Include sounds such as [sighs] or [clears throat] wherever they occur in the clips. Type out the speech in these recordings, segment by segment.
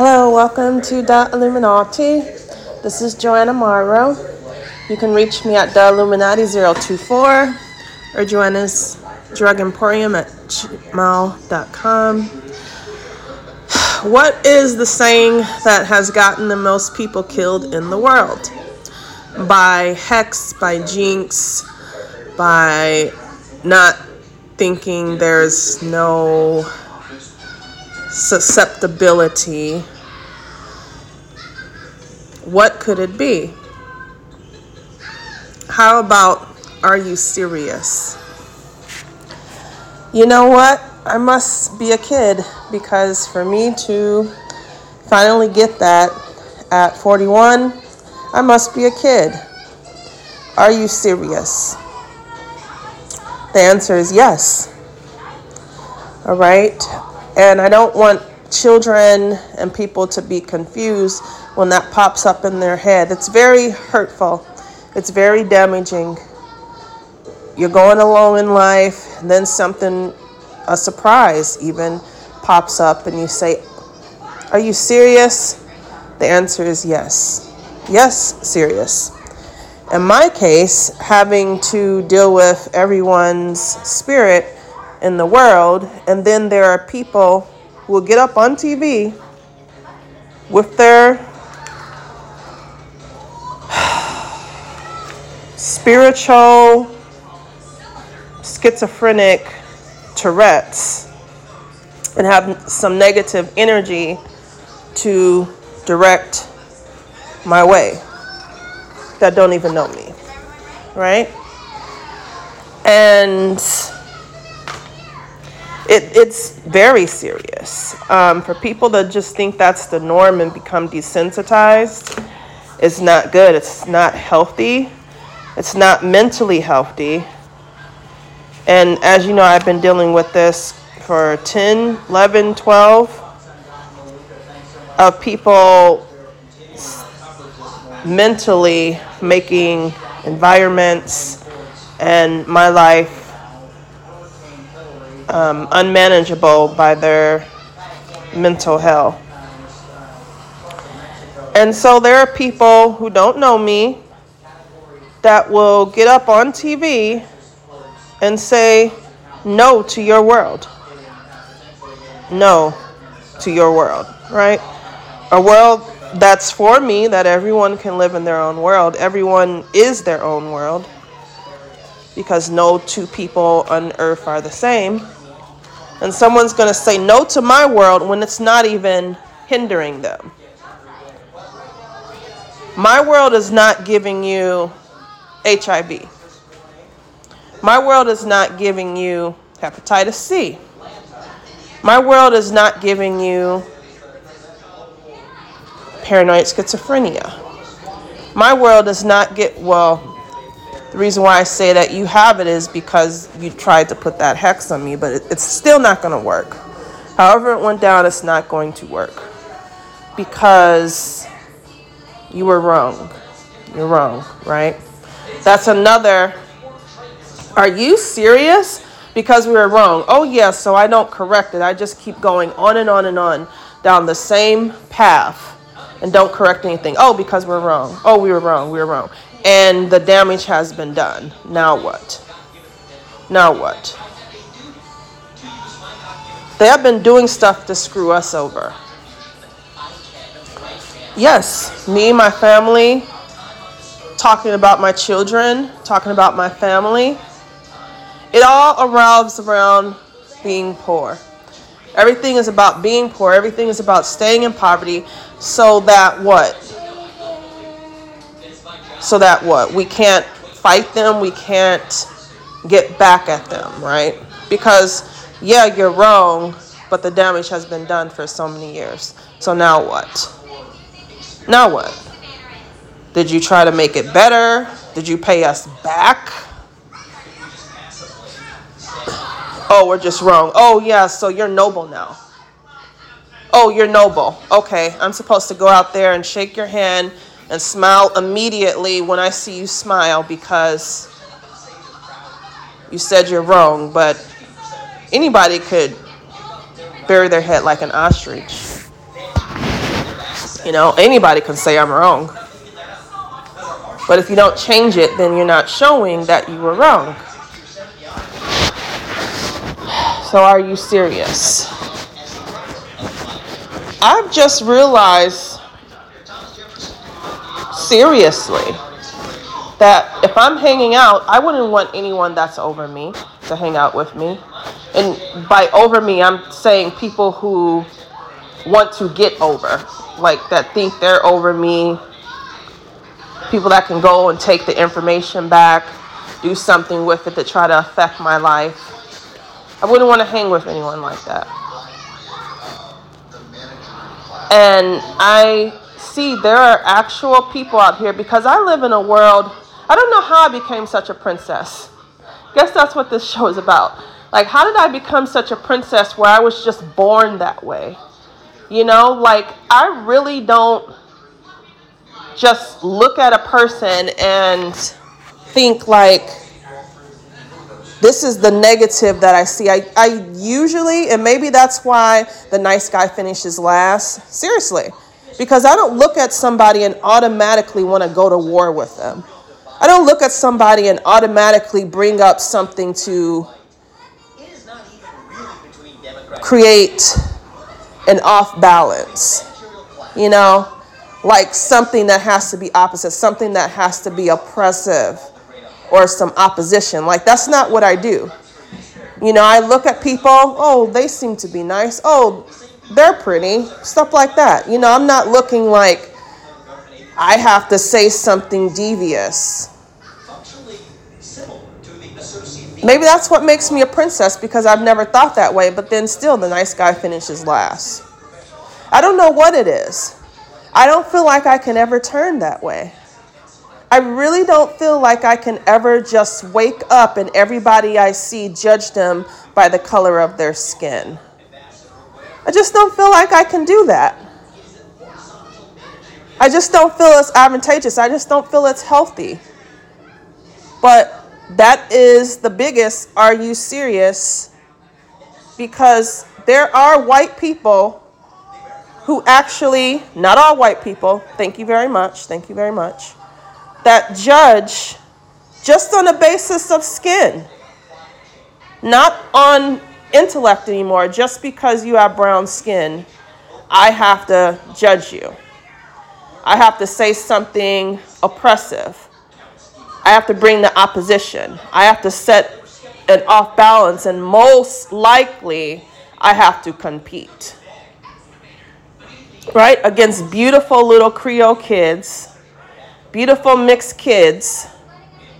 Hello, welcome to The Illuminati. This is Joanna Morrow. You can reach me at The Illuminati 024 or Joanna's Drug Emporium at gmail.com. What is the saying that has gotten the most people killed in the world? By hex, by jinx, by not thinking there's no susceptibility. What could it be? How about, are you serious? You know what? I must be a kid because for me to finally get that at 41, I must be a kid. Are you serious? The answer is yes. All right. And I don't want children and people to be confused when that pops up in their head. It's very hurtful, it's very damaging. You're going along in life, and then something, a surprise even, pops up, and you say, Are you serious? The answer is yes. Yes, serious. In my case, having to deal with everyone's spirit in the world, and then there are people who will get up on TV with their [sighs] spiritual schizophrenic Tourette's and have some negative energy to direct my way that don't even know me, right? And it, it's very serious. Um, for people that just think that's the norm and become desensitized, it's not good. It's not healthy. It's not mentally healthy. And as you know, I've been dealing with this for 10, 11, 12 of people mentally making environments and my life um, unmanageable by their mental health. And so there are people who don't know me that will get up on TV and say no to your world. No to your world, right? A world that's for me, that everyone can live in their own world. Everyone is their own world because no two people on earth are the same. And someone's going to say no to my world when it's not even hindering them. My world is not giving you HIV. My world is not giving you hepatitis C. My world is not giving you paranoid schizophrenia. My world does not get, well, the reason why I say that you have it is because you tried to put that hex on me, but it, it's still not going to work. However, it went down, it's not going to work because you were wrong. You're wrong, right? That's another. Are you serious? Because we were wrong. Oh, yes, yeah, so I don't correct it. I just keep going on and on and on down the same path and don't correct anything. Oh, because we're wrong. Oh, we were wrong. We were wrong and the damage has been done. Now what? Now what? They have been doing stuff to screw us over. Yes, me, my family, talking about my children, talking about my family. It all revolves around being poor. Everything is about being poor. Everything is about staying in poverty so that what? So that what? We can't fight them we can't get back at them right? Because yeah you're wrong but the damage has been done for so many years. So now what? Now what? Did you try to make it better? Did you pay us back? Oh we're just wrong. Oh yeah so you're noble now. Oh you're noble. Okay i'm supposed to go out there and shake your hand and smile immediately when I see you smile because you said you're wrong, but anybody could bury their head like an ostrich. You know, anybody can say I'm wrong. But if you don't change it, then you're not showing that you were wrong. So, are you serious? I've just realized seriously that if I'm hanging out, I wouldn't want anyone that's over me to hang out with me. And by over me, I'm saying people who want to get over, like that think they're over me, people that can go and take the information back, do something with it to try to affect my life. I wouldn't want to hang with anyone like that. And I see there are actual people out here because I live in a world, I don't know how I became such a princess. Guess that's what this [laughs] show is about. Like, how did I become such a princess where I was just born that way? You know, like, I really don't just look at a person and think like this is the negative that I see. I, I usually, and maybe that's why the nice guy finishes last. Seriously, because I don't look at somebody and automatically want to go to war with them. I don't look at somebody and automatically bring up something to create an off balance. You know, like something that has to be opposite, something that has to be oppressive or some opposition. Like, that's not what I do. You know, I look at people, oh, they seem to be nice. Oh, they're pretty. Stuff like that. You know, I'm not looking like I have to say something devious. Maybe that's what makes me a princess because I've never thought that way, but then still the nice guy finishes last. I don't know what it is. I don't feel like I can ever turn that way. I really don't feel like I can ever just wake up and everybody I see judge them by the color of their skin. I just don't feel like I can do that. I just don't feel it's advantageous. I just don't feel it's healthy. But that is the biggest are you serious? Because there are white people who actually, not all white people, thank you very much, thank you very much, that judge just on the basis of skin, not on intellect anymore. Just because you have brown skin, I have to judge you. I have to say something oppressive. I have to bring the opposition. I have to set an off balance, and most likely, I have to compete right, against beautiful little Creole kids, beautiful mixed kids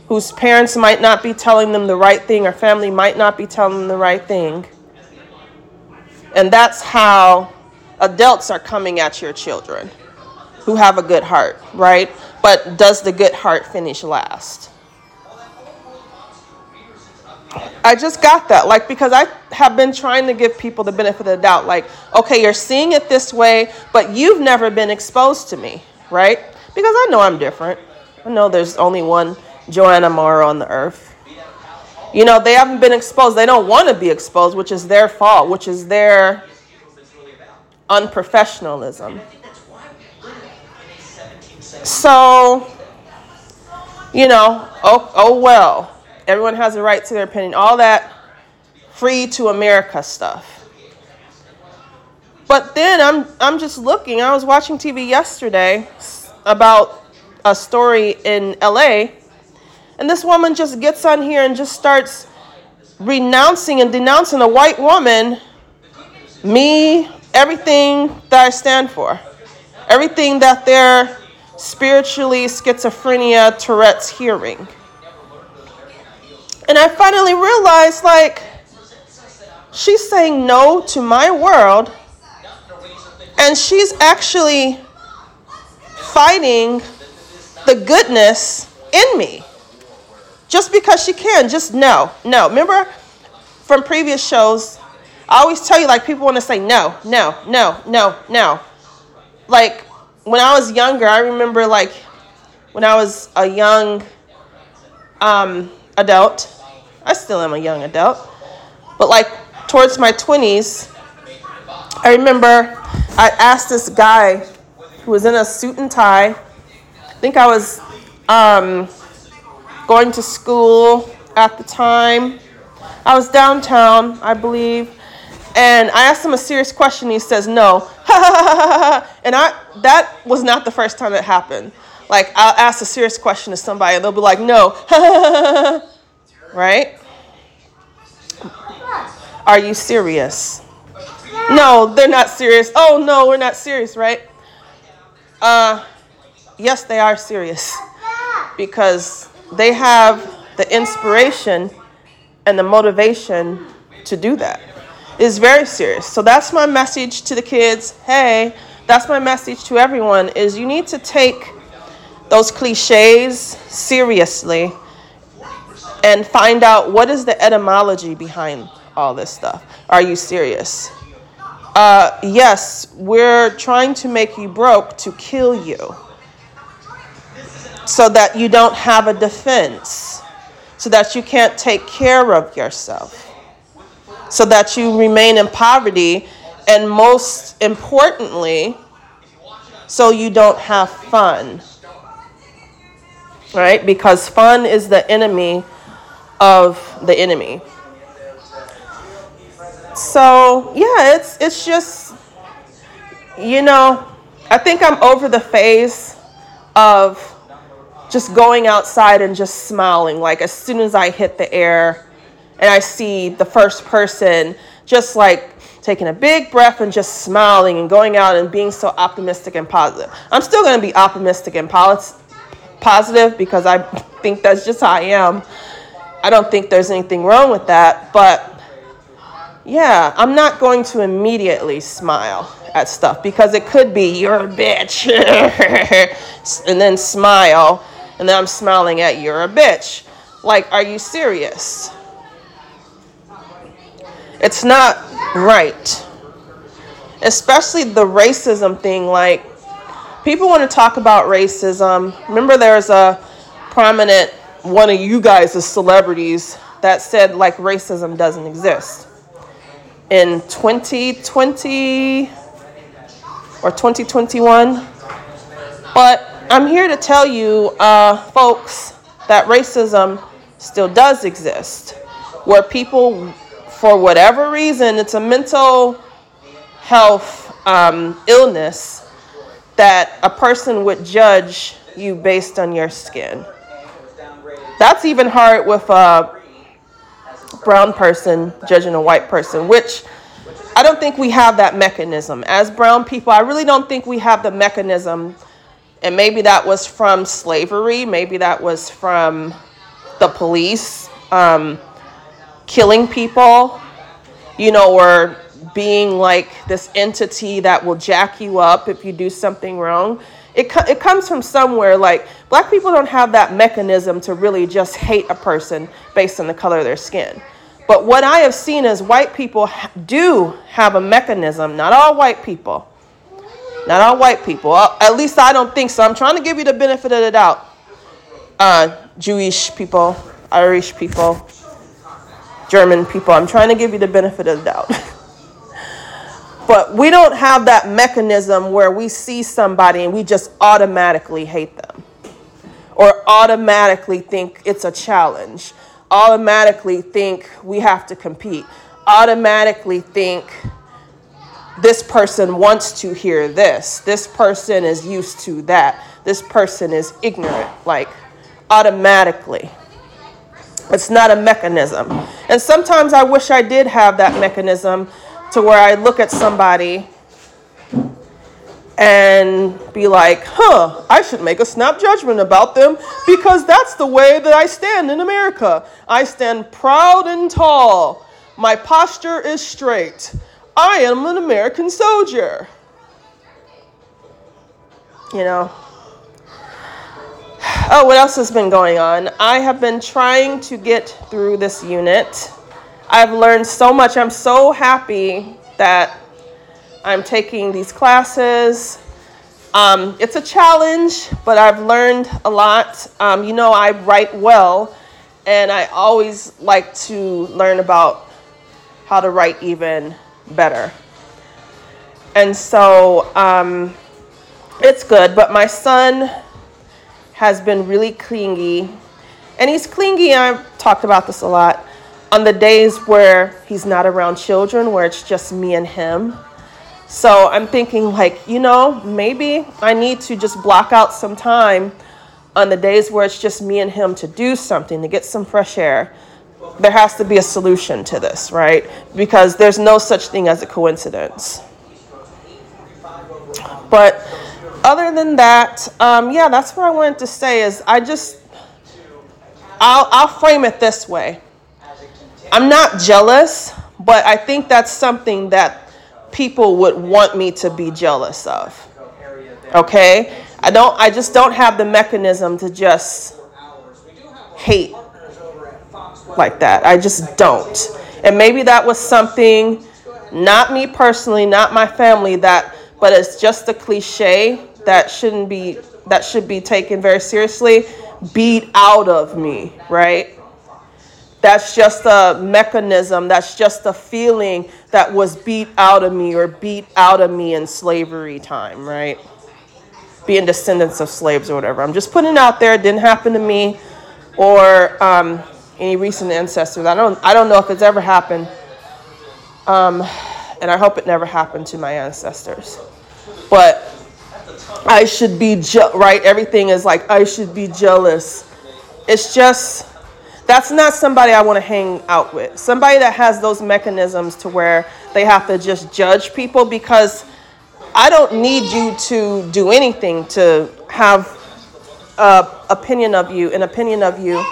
whose parents might not be telling them the right thing or family might not be telling them the right thing. And that's how adults are coming at your children who have a good heart, right? But does the good heart finish last? I just got that. Like, because I have been trying to give people the benefit of the doubt. Like, okay, you're seeing it this way, but you've never been exposed to me, right? Because I know I'm different. I know there's only one Joanna Morrow on the earth. You know, they haven't been exposed. They don't want to be exposed, which is their fault, which is their unprofessionalism. So, you know, oh, oh well Everyone has a right to their opinion. All that free to America stuff. But then I'm I'm just looking. I was watching TV yesterday about a story in LA, and this woman just gets on here and just starts renouncing and denouncing a white woman, me, everything that I stand for, everything that they're spiritually schizophrenia Tourette's hearing. And I finally realized like, she's saying no to my world, and she's actually fighting the goodness in me. Just because she can, just no, no. Remember from previous shows, I always tell you, like, people want to say no, no, no, no, no. Like, when I was younger, I remember, like, when I was a young um, adult, I still am a young adult. But like towards my 20s, I remember I asked this guy who was in a suit and tie. I think I was um, going to school at the time. I was downtown, I believe, and I asked him a serious question. He says, "No," [laughs] and I that was not the first time it happened. Like I'll ask a serious question to somebody, and they'll be like, "No," [laughs] right? Are you serious? No, they're not serious. Oh no, we're not serious, right? Uh, yes, they are serious because they have the inspiration and the motivation to do that. It's very serious. So that's my message to the kids. Hey, that's my message to everyone is you need to take those cliches seriously and find out what is the etymology behind all this stuff. Are you serious? Uh, yes, we're trying to make you broke to kill you so that you don't have a defense, so that you can't take care of yourself, so that you remain in poverty, and most importantly, so you don't have fun. Right? Because fun is the enemy of the enemy. So yeah, it's it's just you know, I think I'm over the phase of just going outside and just smiling. Like as soon as I hit the air and I see the first person just like taking a big breath and just smiling and going out and being so optimistic and positive. I'm still going to be optimistic and positive because I [laughs] think that's just how I am. I don't think there's anything wrong with that, but yeah, I'm not going to immediately smile at stuff because it could be you're a bitch [laughs] and then smile and then I'm smiling at you're a bitch. Like, are you serious? It's not right. Especially the racism thing. Like, people want to talk about racism. Remember, there's a prominent one of you guys, as celebrities, that said, like, racism doesn't exist in 2020 or 2021. But I'm here to tell you, uh, folks, that racism still does exist, where people, for whatever reason, it's a mental health um, illness, that a person would judge you based on your skin. That's even hard with a brown person judging a white person, which I don't think we have that mechanism. As brown people, I really don't think we have the mechanism. And maybe that was from slavery, maybe that was from the police um, killing people, you know, or being like this entity that will jack you up if you do something wrong. It, co- it comes from somewhere like black people don't have that mechanism to really just hate a person based on the color of their skin. But what I have seen is white people do have a mechanism, not all white people. Not all white people. At least I don't think so. I'm trying to give you the benefit of the doubt. Uh, Jewish people, Irish people, German people. I'm trying to give you the benefit of the doubt. [laughs] but we don't have that mechanism where we see somebody and we just automatically hate them or automatically think it's a challenge automatically think we have to compete, automatically think this person wants to hear this, this person is used to that, this person is ignorant, like automatically. It's not a mechanism. And sometimes I wish I did have that mechanism to where I look at somebody and be like, huh, I should make a snap judgment about them because that's the way that I stand in America. I stand proud and tall. My posture is straight. I am an American soldier. You know. Oh, what else has been going on? I have been trying to get through this unit. I've learned so much. I'm so happy that I'm taking these classes. Um, it's a challenge, but I've learned a lot. Um, you know, I write well, and I always like to learn about how to write even better. And so um, it's good, but my son has been really clingy. And he's clingy, I've talked about this a lot, on the days where he's not around children, where it's just me and him. So I'm thinking, like, you know, maybe I need to just block out some time on the days where it's just me and him to do something, to get some fresh air. There has to be a solution to this, right? Because there's no such thing as a coincidence. But other than that, um, yeah, that's what I wanted to say. Is I just, I'll, I'll frame it this way. I'm not jealous, but I think that's something that people would want me to be jealous of. Okay? I don't I just don't have the mechanism to just hate like that. I just don't. And maybe that was something not me personally, not my family that but it's just a cliche that shouldn't be that should be taken very seriously beat out of me, right? That's just a mechanism, that's just a feeling that was beat out of me or beat out of me in slavery time, right? Being descendants of slaves or whatever. I'm just putting out there. It didn't happen to me or um, any recent ancestors. I don't, I don't know if it's ever happened. Um, and I hope it never happened to my ancestors. But I should be, je- right? Everything is like, I should be jealous. It's just that's not somebody I want to hang out with. Somebody that has those mechanisms to where they have to just judge people because I don't need you to do anything to have an opinion of you, an opinion of you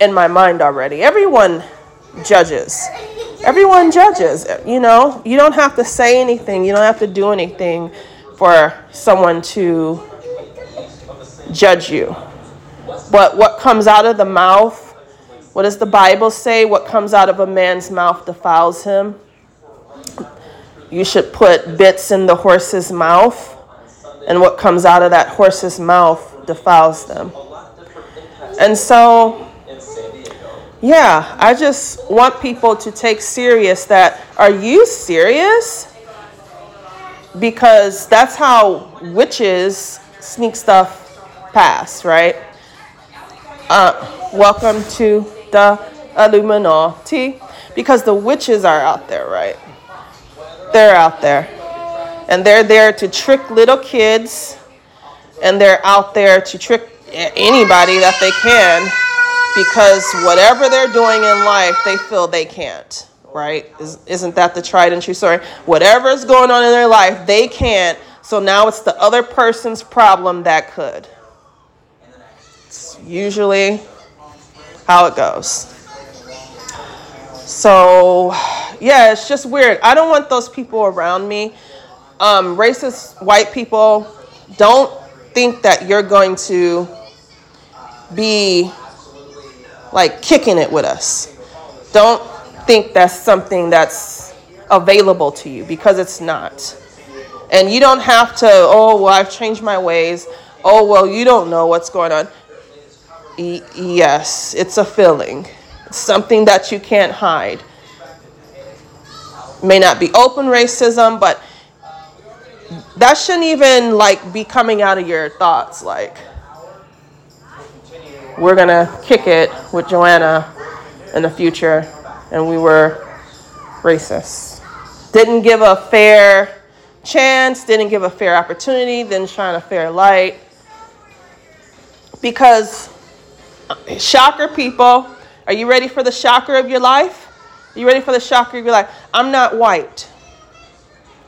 in my mind already. Everyone judges. Everyone judges. You know, you don't have to say anything. You don't have to do anything for someone to judge you. But what comes out of the mouth what does the Bible say? What comes out of a man's mouth defiles him. You should put bits in the horse's mouth, and what comes out of that horse's mouth defiles them. And so, yeah, I just want people to take serious that are you serious? Because that's how witches sneak stuff past, right? Uh, welcome to the Illuminati because the witches are out there, right? They're out there. And they're there to trick little kids, and they're out there to trick anybody that they can because whatever they're doing in life, they feel they can't, right? Isn't that the tried and true story? Whatever is going on in their life, they can't. So now it's the other person's problem that could. It's usually how it goes. So, yeah, it's just weird. I don't want those people around me. Um, racist white people don't think that you're going to be like kicking it with us. Don't think that's something that's available to you because it's not. And you don't have to, oh, well, I've changed my ways. Oh, well, you don't know what's going on yes, it's a feeling. It's something that you can't hide. May not be open racism, but that shouldn't even like be coming out of your thoughts like we're going to kick it with Joanna in the future and we were racist. Didn't give a fair chance, didn't give a fair opportunity, didn't shine a fair light. Because Shocker, people. Are you ready for the shocker of your life? Are you ready for the shocker of your life? I'm not white.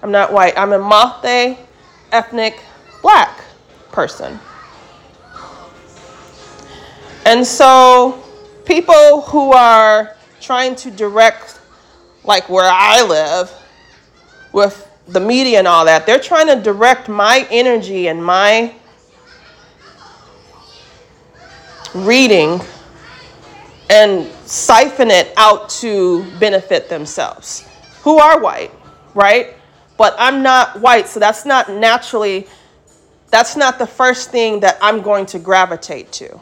I'm not white. I'm a Mathe ethnic black person. And so, people who are trying to direct, like where I live, with the media and all that, they're trying to direct my energy and my reading and siphon it out to benefit themselves, who are white, right? But I'm not white, so that's not naturally, that's not the first thing that I'm going to gravitate to.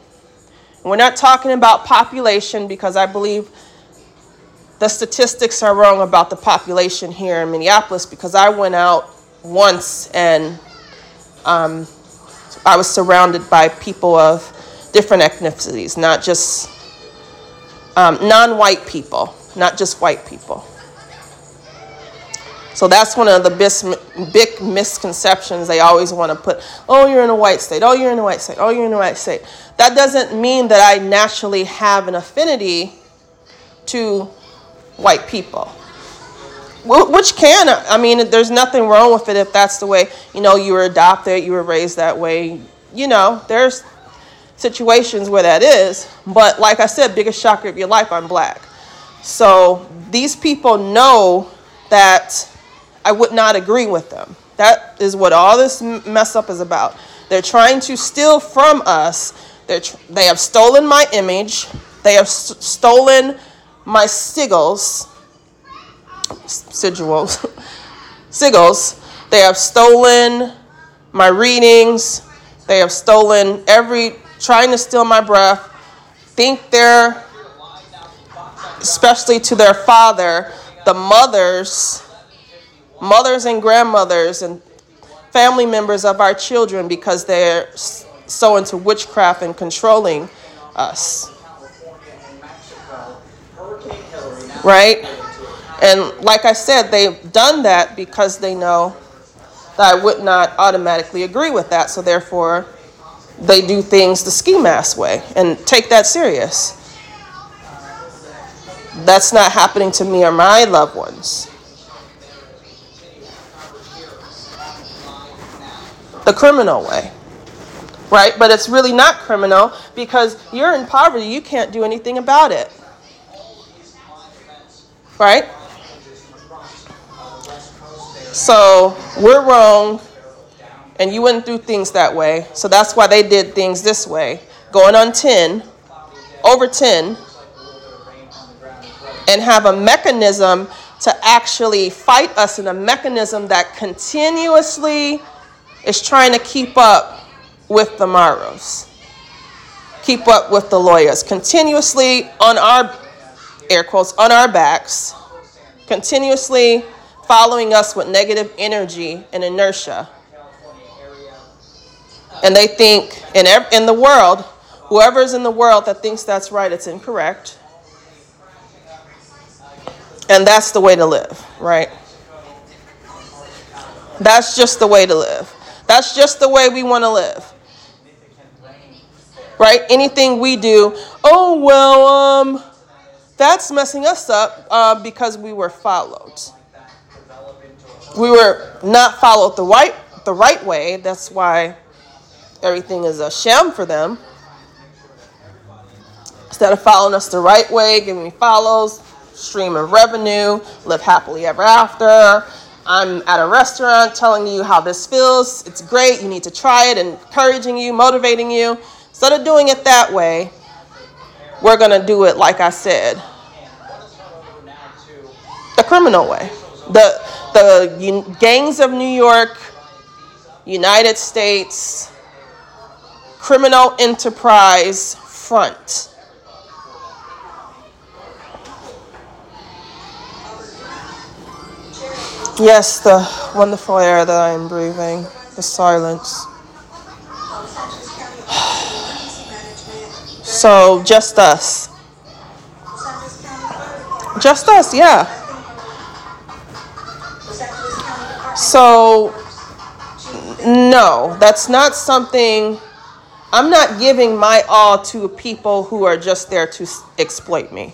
We're not talking about population because I believe the statistics are wrong about the population here in Minneapolis because I went out once and um, I was surrounded by people of different ethnicities, not just um, non white people, not just white people. So that's one of the big misconceptions they always want to put. Oh, you're in a white state. Oh, you're in a white state. Oh, you're in a white state. That doesn't mean that I naturally have an affinity to white people. Which can, I mean, there's nothing wrong with it if that's the way, you know, you were adopted, you were raised that way. You know, there's situations where that is. But like I said, biggest shocker of your life, I'm black. So these people know that I would not agree with them. That is what all this mess up is about. They're trying to steal from us. They're they have stolen my image. They have stolen my sigils, sigils, [laughs] sigils. They have stolen my readings. They have stolen every, trying to steal my breath. Think they're, especially to their father, the mothers mothers and grandmothers and family members of our children because they're so into witchcraft and controlling us. Right? And like I said, they've done that because they know that I would not automatically agree with that. So therefore, they do things the ski mask way and take that serious. That's not happening to me or my loved ones. the criminal way. Right? But it's really not criminal because you're in poverty. You can't do anything about it. Right? So we're wrong, and you wouldn't do things that way. So that's why they did things this way going on 10, over 10, and have a mechanism to actually fight us in a mechanism that continuously is trying to keep up with the Morrows, keep up with the lawyers, continuously on our air quotes on our backs, continuously following us with negative energy and inertia. And they think in in the world, whoever's in the world that thinks that's right, it's incorrect. And that's the way to live, right? That's just the way to live. That's just the way we want to live. Right? Anything we do, oh, well, um, that's messing us up uh, because we were followed. We were not followed the right, the right way. That's why everything is a sham for them. Instead of following us the right way, giving me follows, stream of revenue, live happily ever after, I'm at a restaurant telling you how this feels. It's great. You need to try it, encouraging you, motivating you. Instead of doing it that way, we're going to do it like I said the criminal way. The, the gangs of New York, United States, criminal enterprise front. Yes, the wonderful air that I am breathing, the silence. So, just us. Just us, yeah. So, no, that's not something. I'm not giving my all to people who are just there to exploit me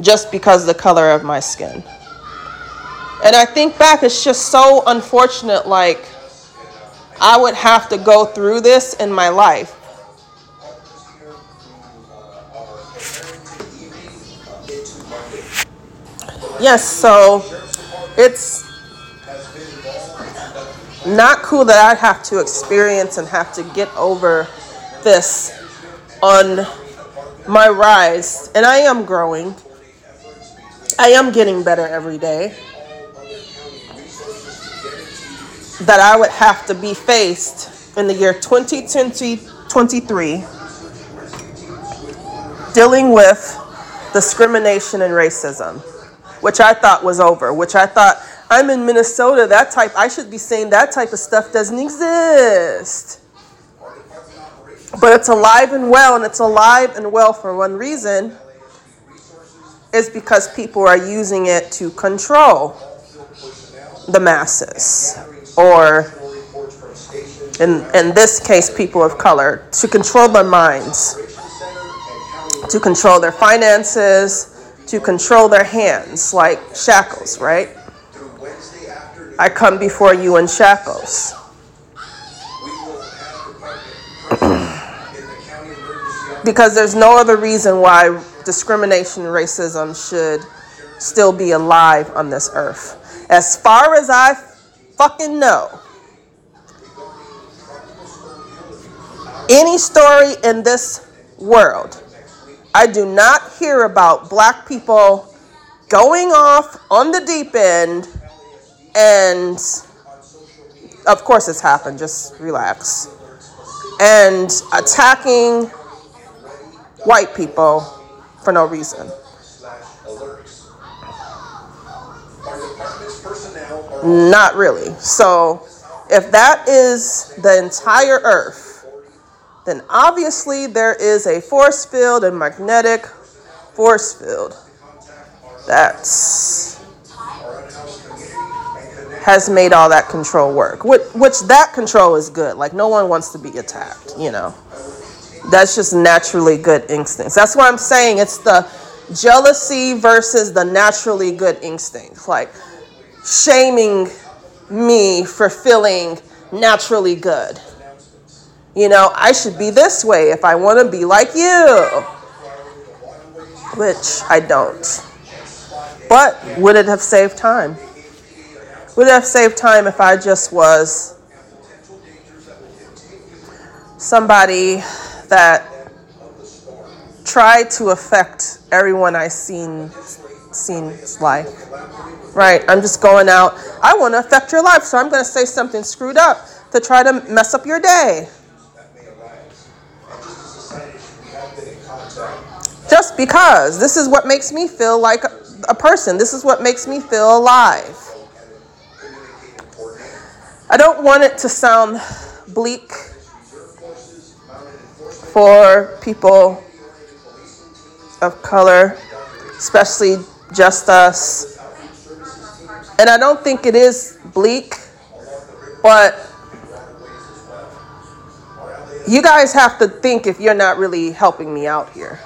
just because the color of my skin. And I think back, it's just so unfortunate. Like, I would have to go through this in my life. Yes, so it's not cool that I have to experience and have to get over this on my rise. And I am growing, I am getting better every day. That I would have to be faced in the year 2023 dealing with discrimination and racism, which I thought was over, which I thought I'm in Minnesota, that type, I should be saying that type of stuff doesn't exist. But it's alive and well, and it's alive and well for one reason is because people are using it to control the masses or in, in this case people of color to control their minds to control their finances to control their hands like shackles right? I come before you in shackles. [clears throat] Because there's no other reason why discrimination racism should still be alive on this earth. As far as I fucking know, any story in this world, I do not hear about black people going off on the deep end and of course it's happened, just relax. And attacking white people for no reason. Not really. So, if that is the entire Earth, then obviously there is a force field and magnetic force field that's has made all that control work. Which, which that control is good. Like no one wants to be attacked, you know. That's just naturally good instincts. That's why I'm saying it's the jealousy versus the naturally good instincts. Like shaming me for feeling naturally good. You know, I should be this way if I want to be like you, which I don't. But would it have saved time? Would it have saved time if I just was somebody that tried to affect everyone I seen seen's life? Right. I'm just going out. I want to affect your life, so I'm going to say something screwed up to try to mess up your day. Because. This is what makes me feel like a person. This is what makes me feel alive. I don't want it to sound bleak for people of color, especially just us and I don't think it is bleak, but you guys have to think if you're not really helping me out here.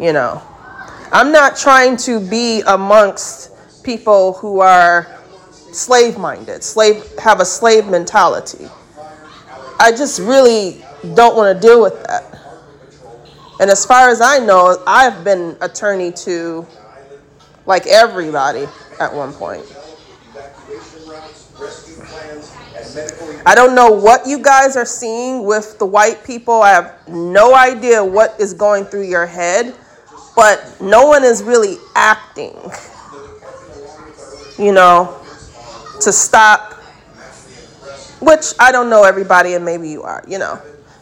You know, I'm not trying to be amongst people who are slave minded, slave have a slave mentality. I just really don't want to deal with that. And as far as I know, I've been attorney to like everybody at one point. I don't know what you guys are seeing with the white people. I have no idea what is going through your head, but no one is really acting, you know, to stop, which I don't know everybody, and maybe you are, you know.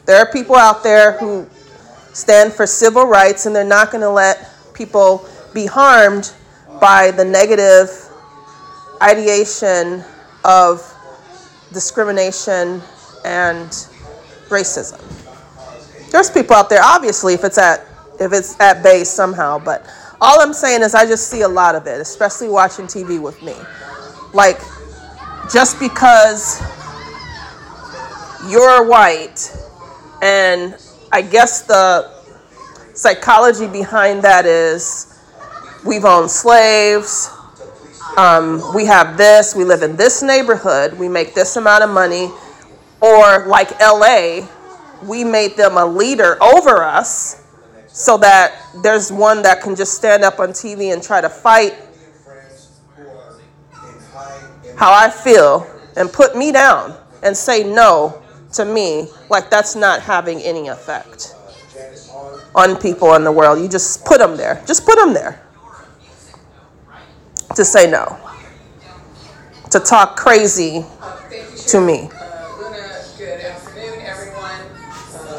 There are people out there who stand for civil rights and they're not going to let people be harmed by the negative ideation of discrimination and racism. There's people out there, obviously, if it's at if it's at bay somehow, but all I'm saying is I just see a lot of it, especially watching TV with me. Like, just because you're white, and I guess the psychology behind that is we've owned slaves. Um, we have this, we live in this neighborhood, we make this amount of money. Or like LA, we made them a leader over us so that there's one that can just stand up on TV and try to fight how I feel and put me down and say no to me, like that's not having any effect on people in the world. You just put them there. Just put them there to say no, to talk crazy to me.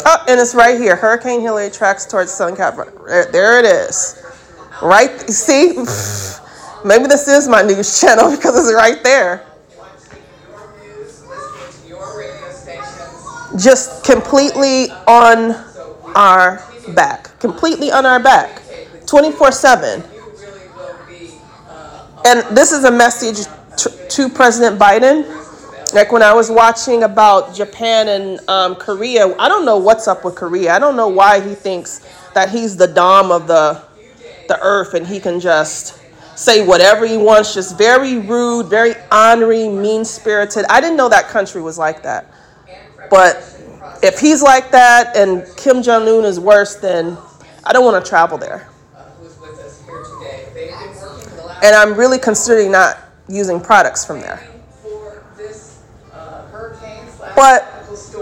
Oh, and it's right here. Hurricane Hilary tracks towards Southern California. There it is. Right, see? [laughs] Maybe this is my news channel [laughs] because it's right there. just completely on our back, completely on our back, 24 7. And this is a message to President Biden. Like when I was watching about Japan and um, Korea, I don't know what's up with Korea. I don't know why he thinks that he's the dom of the the earth and he can just say whatever he wants, just very rude, very ornery, mean spirited. I didn't know that country was like that. But if he's like that and Kim Jong un is worse, then I don't want to travel there. And I'm really considering not using products from there. But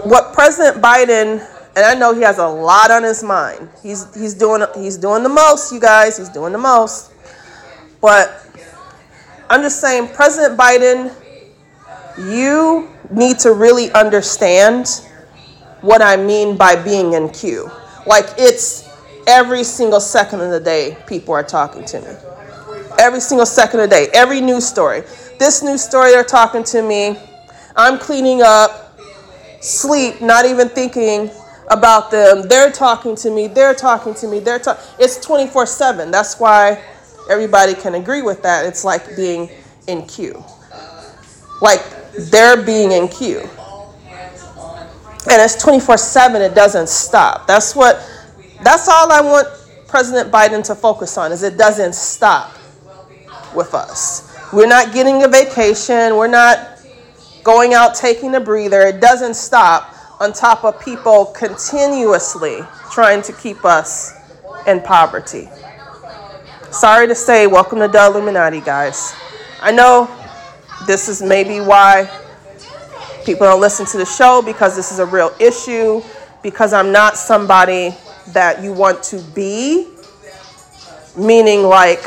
what President Biden and I know he has a lot on his mind. He's he's doing he's doing the most, you guys. He's doing the most. But I'm just saying, President Biden, you need to really understand what I mean by being in queue. Like it's every single second of the day, people are talking to me. Every single second of the day, every news story. This news story, they're talking to me. I'm cleaning up, sleep, not even thinking about them. They're talking to me. They're talking to me. They're talking. It's 24 7. That's why everybody can agree with that. It's like being in queue. Like they're being in queue. And it's 24 7. It doesn't stop. That's what, that's all I want President Biden to focus on is it doesn't stop with us. We're not getting a vacation. We're not going out taking a breather. It doesn't stop on top of people continuously trying to keep us in poverty. Sorry to say, welcome to the Illuminati, guys. I know this is maybe why people don't listen to the show because this is a real issue, because I'm not somebody that you want to be, meaning like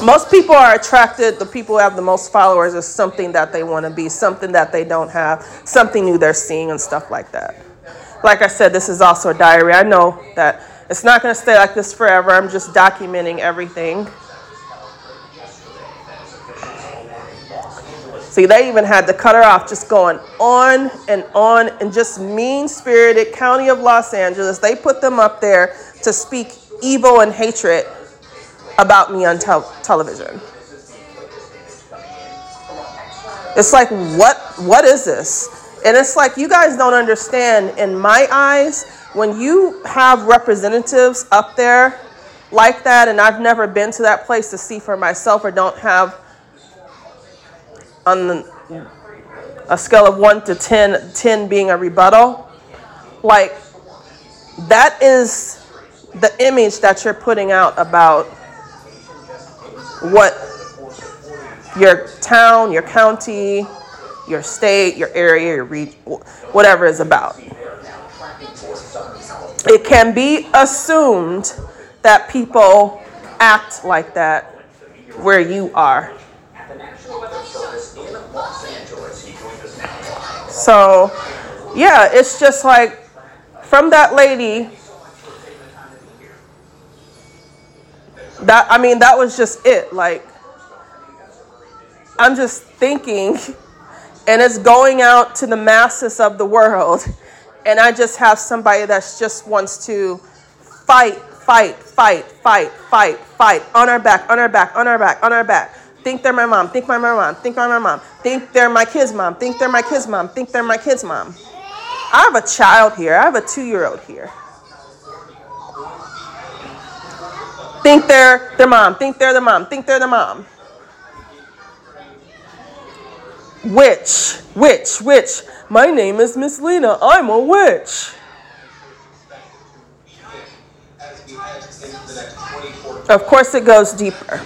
most people are attracted, the people who have the most followers is something that they want to be, something that they don't have, something new they're seeing, and stuff like that. Like I said, this is also a diary. I know that it's not going to stay like this forever. I'm just documenting everything. See, they even had to cut her off, just going on and on, and just mean spirited County of Los Angeles. They put them up there to speak evil and hatred about me on tel- television. It's like, what, what is this? And it's like, you guys don't understand. In my eyes, when you have representatives up there like that, and I've never been to that place to see for myself or don't have on the, a scale of 1 to 10, 10 being a rebuttal, like that is the image that you're putting out about what your town, your county, your state, your area, your region, whatever is about. It can be assumed that people act like that where you are. So, yeah, it's just like from that lady that I mean that was just it. Like I'm just thinking and it's going out to the masses of the world and I just have somebody that just wants to fight, fight, fight, fight, fight, fight on our back, on our back, on our back, on our back. Think they're my mom, think my mom, think my mom, think they're my kid's mom, think they're my kid's mom, think they're my kid's mom. I have a child here. I have a two year old here. Think they're their mom. Think they're the mom. Think they're the mom. Witch, witch, witch. My name is Miss Lena. I'm a witch. Of course, it goes deeper.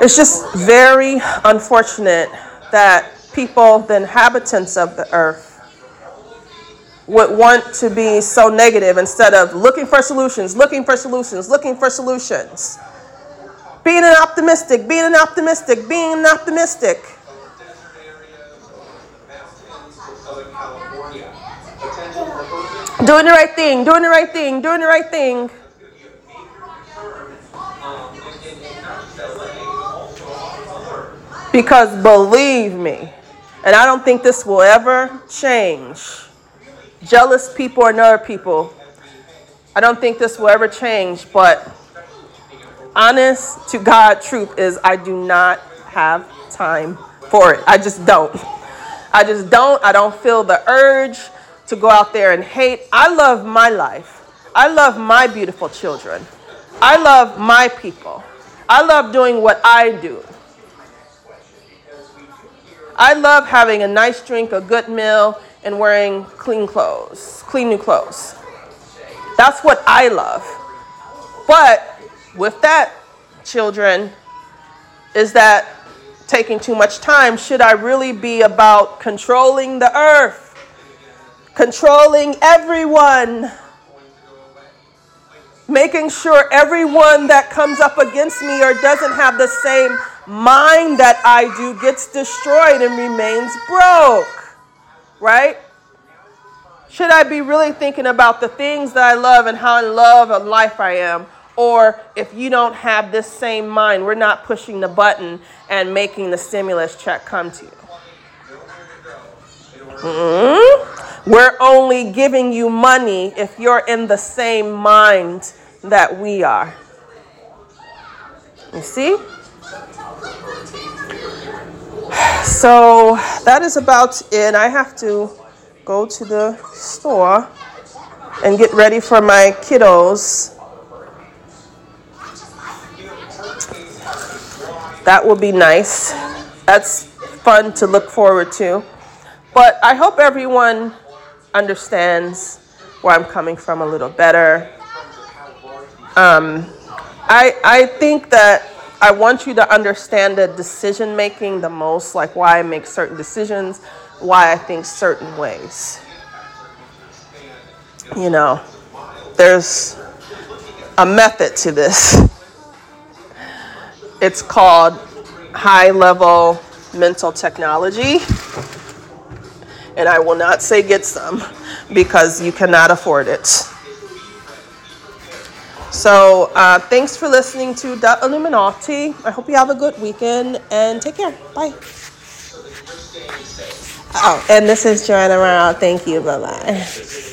It's just very unfortunate that people, the inhabitants of the earth, would want to be so negative instead of looking for solutions, looking for solutions, looking for solutions. Being an optimistic, being an optimistic, being an optimistic. Doing the right thing, doing the right thing, doing the right thing. Because believe me, And I don't think this will ever change. Jealous people or other people, I don't think this will ever change, but honest to God truth is I do not have time for it. I just don't. I just don't. I don't feel the urge to go out there and hate. I love my life. I love my beautiful children. I love my people. I love doing what I do. I love having a nice drink, a good meal, and wearing clean clothes, clean new clothes. That's what I love. But with that, children, is that taking too much time? Should I really be about controlling the earth, controlling everyone? making sure everyone that comes up against me or doesn't have the same mind that I do gets destroyed and remains broke. Right? Should I be really thinking about the things that I love and how in love of life I am? Or if you don't have this same mind, we're not pushing the button and making the stimulus check come to you. Mm-hmm. We're only giving you money if you're in the same mind that we are. You see? So that is about it. I have to go to the store and get ready for my kiddos. That will be nice. That's fun to look forward to. But I hope everyone understands where I'm coming from a little better. Um, I, I think that I want you to understand the decision making the most, like why I make certain decisions, why I think certain ways. You know, there's a method to this. It's called high level mental technology. And I will not say get some because you cannot afford it. So, uh, thanks for listening to The Illuminati. I hope you have a good weekend and take care. Bye. Oh, and this is Joanna Morale. Thank you. Bye bye.